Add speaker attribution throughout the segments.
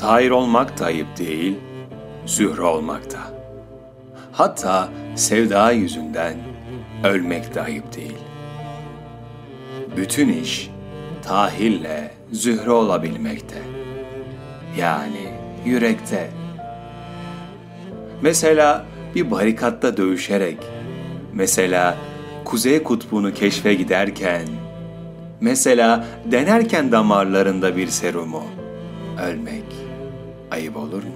Speaker 1: Tahir olmak da ayıp değil, zühre olmak da. Hatta sevda yüzünden ölmek de ayıp değil. Bütün iş tahille zühre olabilmekte. Yani yürekte. Mesela bir barikatta dövüşerek, mesela kuzey kutbunu keşfe giderken, mesela denerken damarlarında bir serumu, ölmek ayıp olur mu?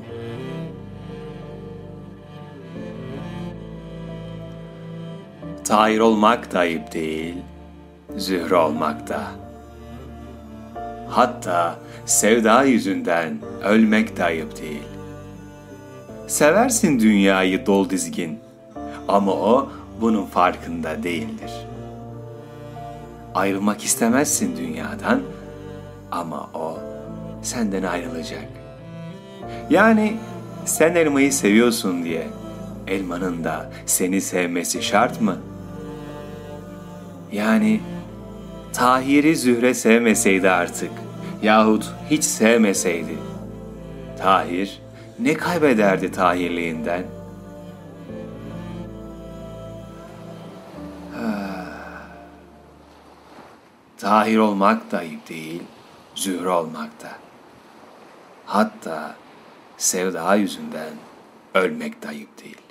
Speaker 1: Tahir olmak da ayıp değil, zühre olmak da. Hatta sevda yüzünden ölmek de ayıp değil. Seversin dünyayı dol dizgin ama o bunun farkında değildir. Ayrılmak istemezsin dünyadan ama o senden ayrılacak. Yani sen elmayı seviyorsun diye elmanın da seni sevmesi şart mı? Yani Tahir'i Zühre sevmeseydi artık yahut hiç sevmeseydi Tahir ne kaybederdi Tahirliğinden? Tahir olmak da ayıp değil, Zühre olmak da. Hatta sevda yüzünden ölmek de ayıp değil.